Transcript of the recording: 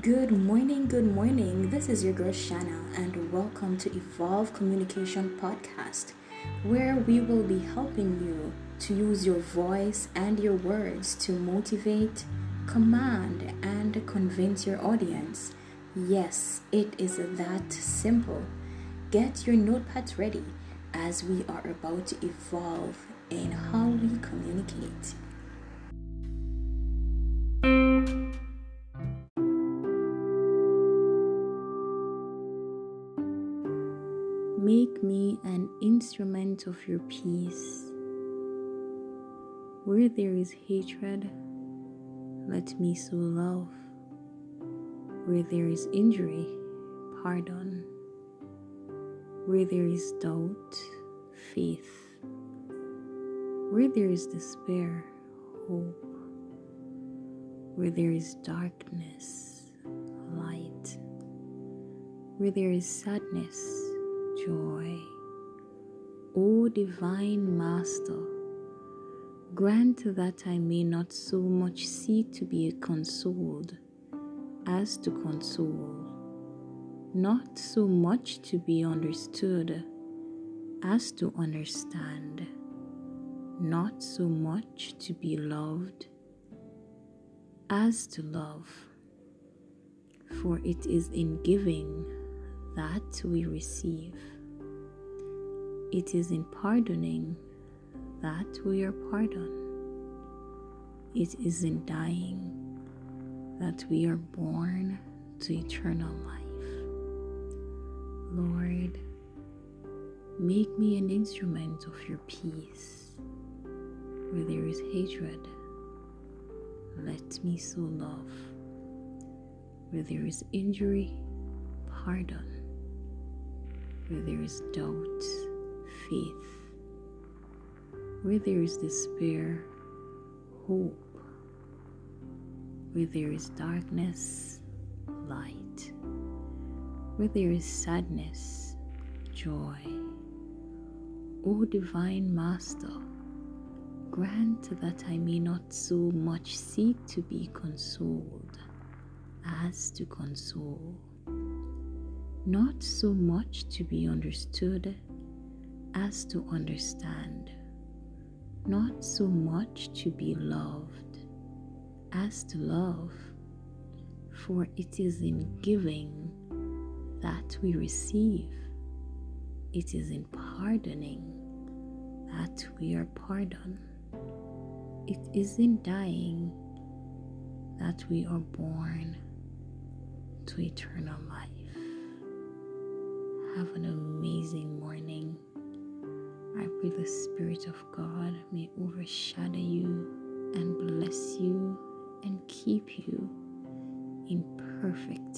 Good morning, good morning. This is your girl Shanna, and welcome to Evolve Communication Podcast, where we will be helping you to use your voice and your words to motivate, command, and convince your audience. Yes, it is that simple. Get your notepads ready as we are about to evolve in how we communicate. Make me an instrument of your peace. Where there is hatred, let me sow love. Where there is injury, pardon. Where there is doubt, faith. Where there is despair, hope. Where there is darkness, light. Where there is sadness, joy. O Divine Master, grant that I may not so much seek to be consoled as to console, not so much to be understood as to understand, not so much to be loved as to love. For it is in giving that we receive. It is in pardoning that we are pardoned. It is in dying that we are born to eternal life. Lord, make me an instrument of your peace. Where there is hatred, let me sow love. Where there is injury, pardon where there is doubt, faith, where there is despair, hope, where there is darkness, light, where there is sadness, joy. O Divine Master, grant that I may not so much seek to be consoled as to console not so much to be understood as to understand, not so much to be loved as to love, for it is in giving that we receive, it is in pardoning that we are pardoned, it is in dying that we are born to eternal life. Have an amazing morning. I pray the Spirit of God may overshadow you and bless you and keep you in perfect.